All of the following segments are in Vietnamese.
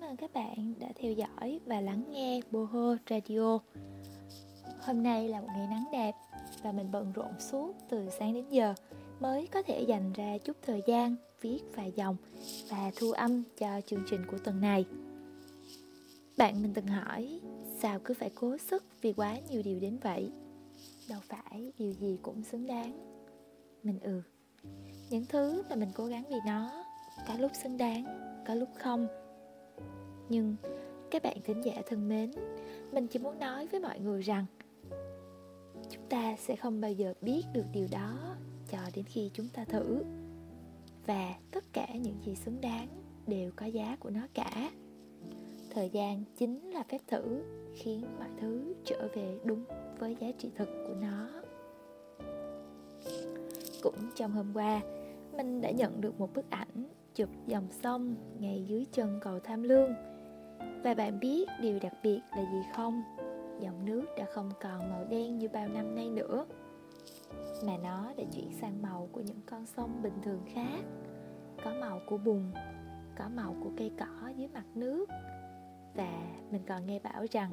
Cảm ơn các bạn đã theo dõi và lắng nghe Boho Radio. Hôm nay là một ngày nắng đẹp và mình bận rộn suốt từ sáng đến giờ mới có thể dành ra chút thời gian viết vài dòng và thu âm cho chương trình của tuần này. Bạn mình từng hỏi sao cứ phải cố sức vì quá nhiều điều đến vậy? Đâu phải điều gì cũng xứng đáng. Mình ừ. Những thứ mà mình cố gắng vì nó có lúc xứng đáng, có lúc không nhưng các bạn thính giả thân mến, mình chỉ muốn nói với mọi người rằng chúng ta sẽ không bao giờ biết được điều đó cho đến khi chúng ta thử. Và tất cả những gì xứng đáng đều có giá của nó cả. Thời gian chính là phép thử khiến mọi thứ trở về đúng với giá trị thực của nó. Cũng trong hôm qua, mình đã nhận được một bức ảnh chụp dòng sông ngay dưới chân cầu tham lương và bạn biết điều đặc biệt là gì không? Dòng nước đã không còn màu đen như bao năm nay nữa. Mà nó đã chuyển sang màu của những con sông bình thường khác. Có màu của bùn, có màu của cây cỏ dưới mặt nước. Và mình còn nghe bảo rằng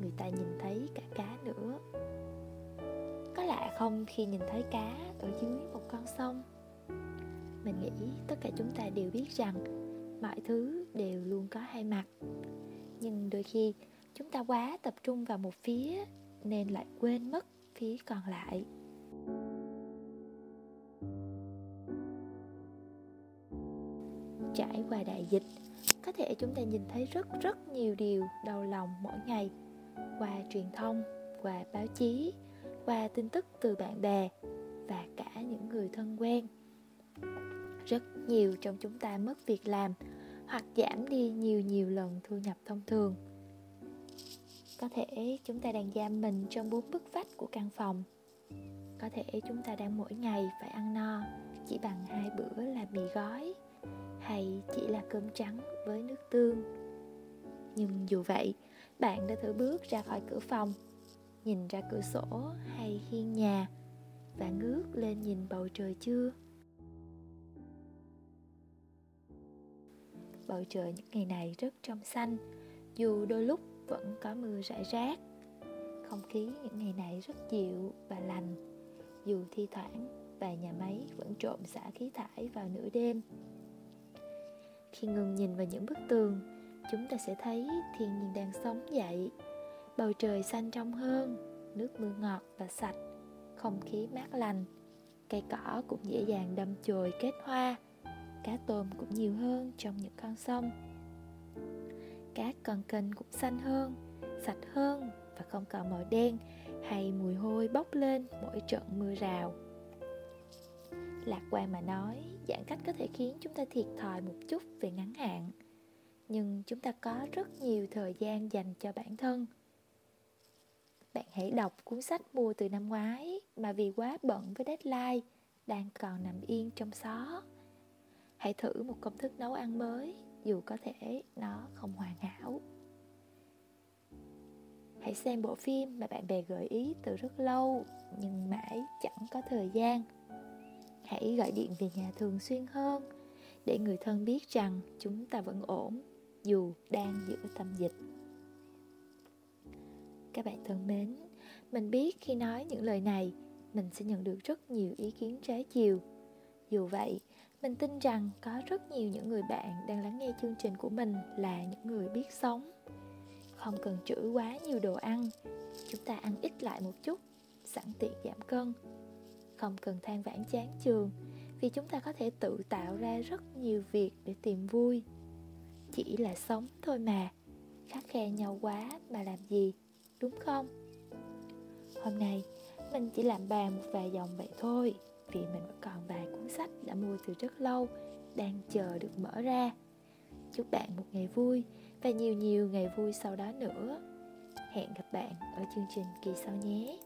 người ta nhìn thấy cả cá nữa. Có lạ không khi nhìn thấy cá ở dưới một con sông? Mình nghĩ tất cả chúng ta đều biết rằng mọi thứ đều luôn có hai mặt. Nhưng đôi khi chúng ta quá tập trung vào một phía nên lại quên mất phía còn lại. Trải qua đại dịch, có thể chúng ta nhìn thấy rất rất nhiều điều đau lòng mỗi ngày. Qua truyền thông, qua báo chí, qua tin tức từ bạn bè và cả những người thân quen. Rất nhiều trong chúng ta mất việc làm hoặc giảm đi nhiều nhiều lần thu nhập thông thường. Có thể chúng ta đang giam mình trong bốn bức vách của căn phòng. Có thể chúng ta đang mỗi ngày phải ăn no chỉ bằng hai bữa là mì gói hay chỉ là cơm trắng với nước tương. Nhưng dù vậy, bạn đã thử bước ra khỏi cửa phòng, nhìn ra cửa sổ hay hiên nhà và ngước lên nhìn bầu trời chưa? Bầu trời những ngày này rất trong xanh, dù đôi lúc vẫn có mưa rải rác. Không khí những ngày này rất dịu và lành, dù thi thoảng vài nhà máy vẫn trộn xả khí thải vào nửa đêm. Khi ngừng nhìn vào những bức tường, chúng ta sẽ thấy thiên nhiên đang sống dậy, bầu trời xanh trong hơn, nước mưa ngọt và sạch, không khí mát lành, cây cỏ cũng dễ dàng đâm chồi kết hoa cá tôm cũng nhiều hơn trong những con sông. Các con kênh cũng xanh hơn, sạch hơn và không còn màu đen hay mùi hôi bốc lên mỗi trận mưa rào. Lạc quan mà nói, giãn cách có thể khiến chúng ta thiệt thòi một chút về ngắn hạn. Nhưng chúng ta có rất nhiều thời gian dành cho bản thân. Bạn hãy đọc cuốn sách mua từ năm ngoái mà vì quá bận với deadline đang còn nằm yên trong xó hãy thử một công thức nấu ăn mới, dù có thể nó không hoàn hảo. Hãy xem bộ phim mà bạn bè gợi ý từ rất lâu, nhưng mãi chẳng có thời gian. Hãy gọi điện về nhà thường xuyên hơn, để người thân biết rằng chúng ta vẫn ổn, dù đang giữa tâm dịch. Các bạn thân mến, mình biết khi nói những lời này, mình sẽ nhận được rất nhiều ý kiến trái chiều. Dù vậy mình tin rằng có rất nhiều những người bạn đang lắng nghe chương trình của mình là những người biết sống. Không cần trữ quá nhiều đồ ăn, chúng ta ăn ít lại một chút, sẵn tiện giảm cân. Không cần than vãn chán trường vì chúng ta có thể tự tạo ra rất nhiều việc để tìm vui. Chỉ là sống thôi mà khắc khe nhau quá mà làm gì, đúng không? Hôm nay mình chỉ làm bàn một vài dòng vậy thôi. Vì mình vẫn còn vài cuốn sách đã mua từ rất lâu, đang chờ được mở ra. Chúc bạn một ngày vui và nhiều nhiều ngày vui sau đó nữa. Hẹn gặp bạn ở chương trình kỳ sau nhé.